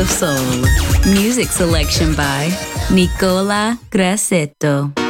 Of soul. Music selection by Nicola Grassetto.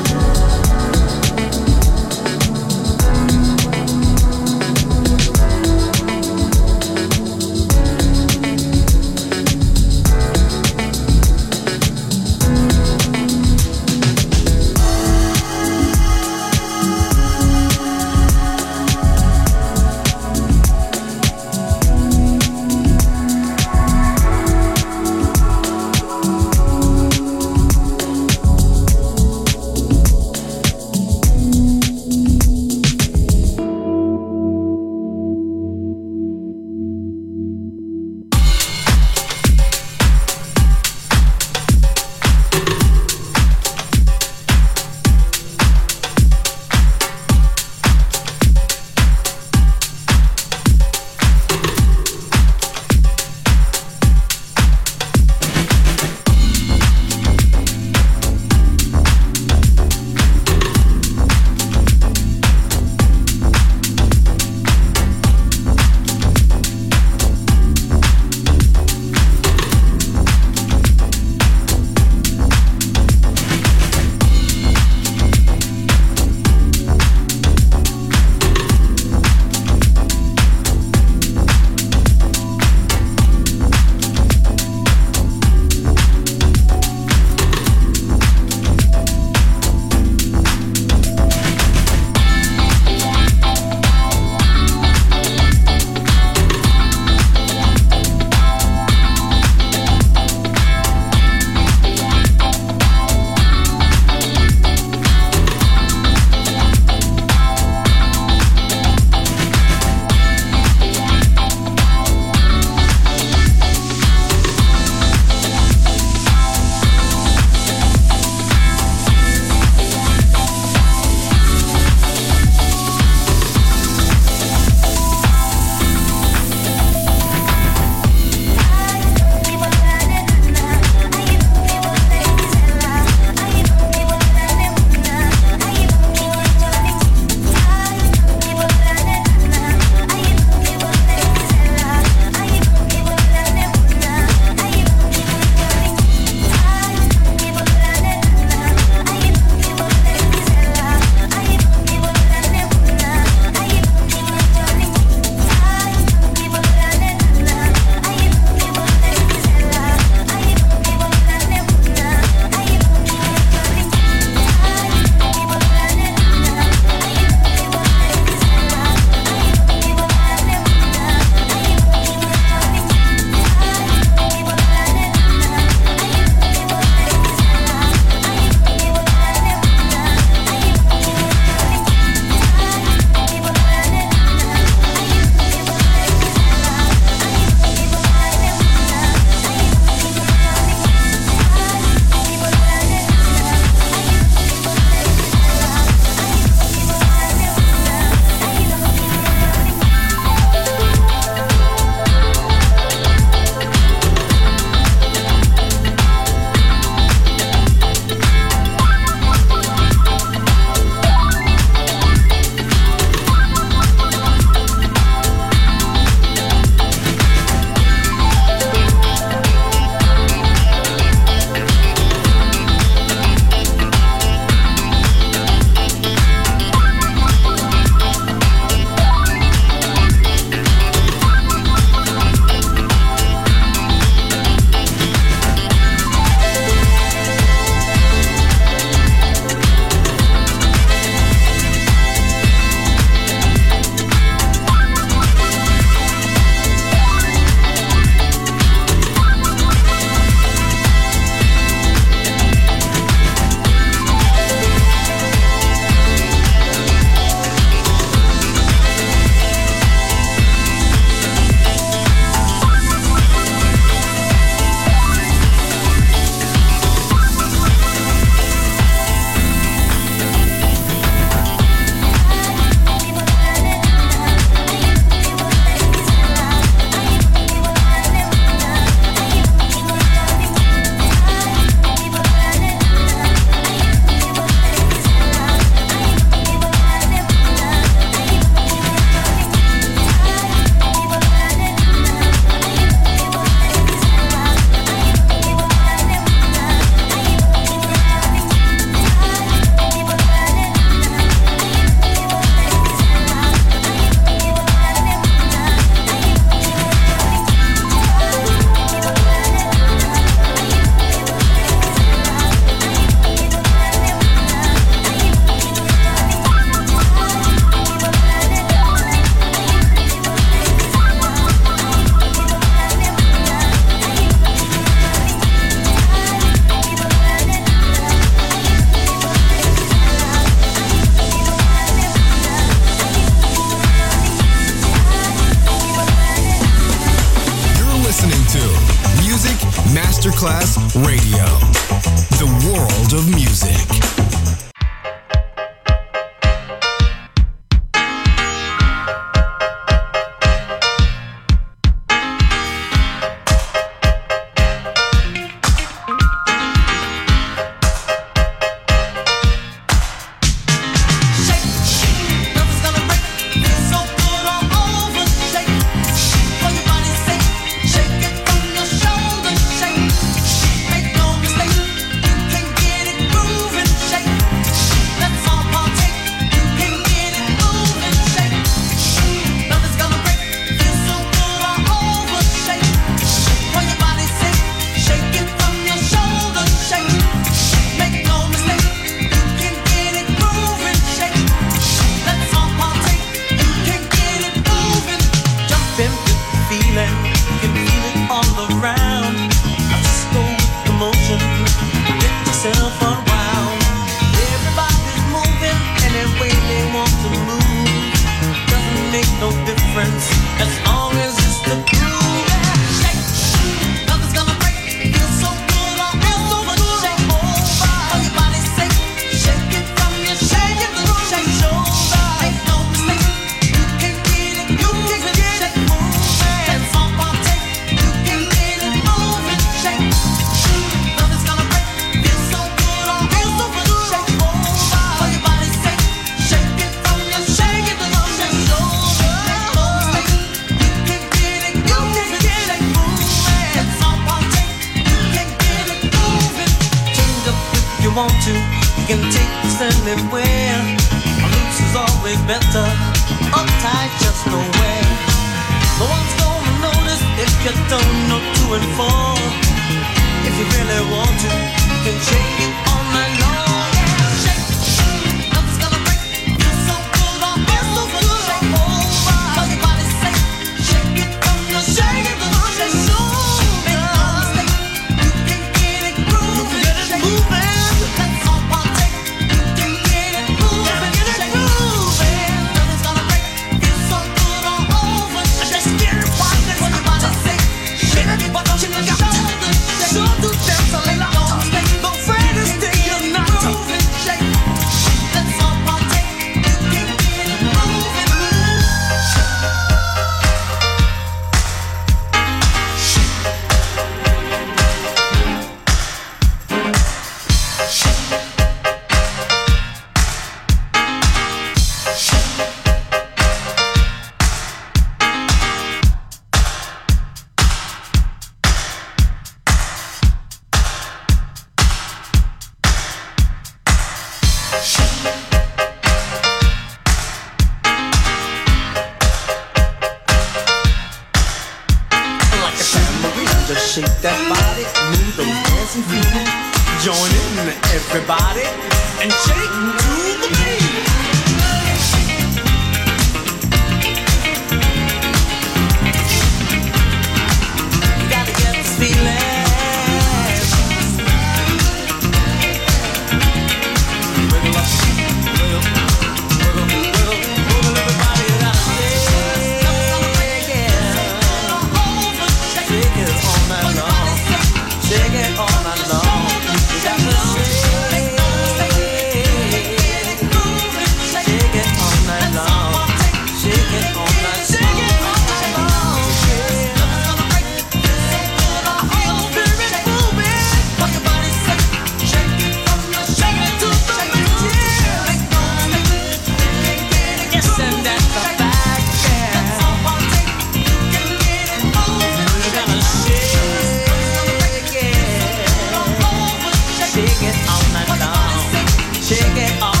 it.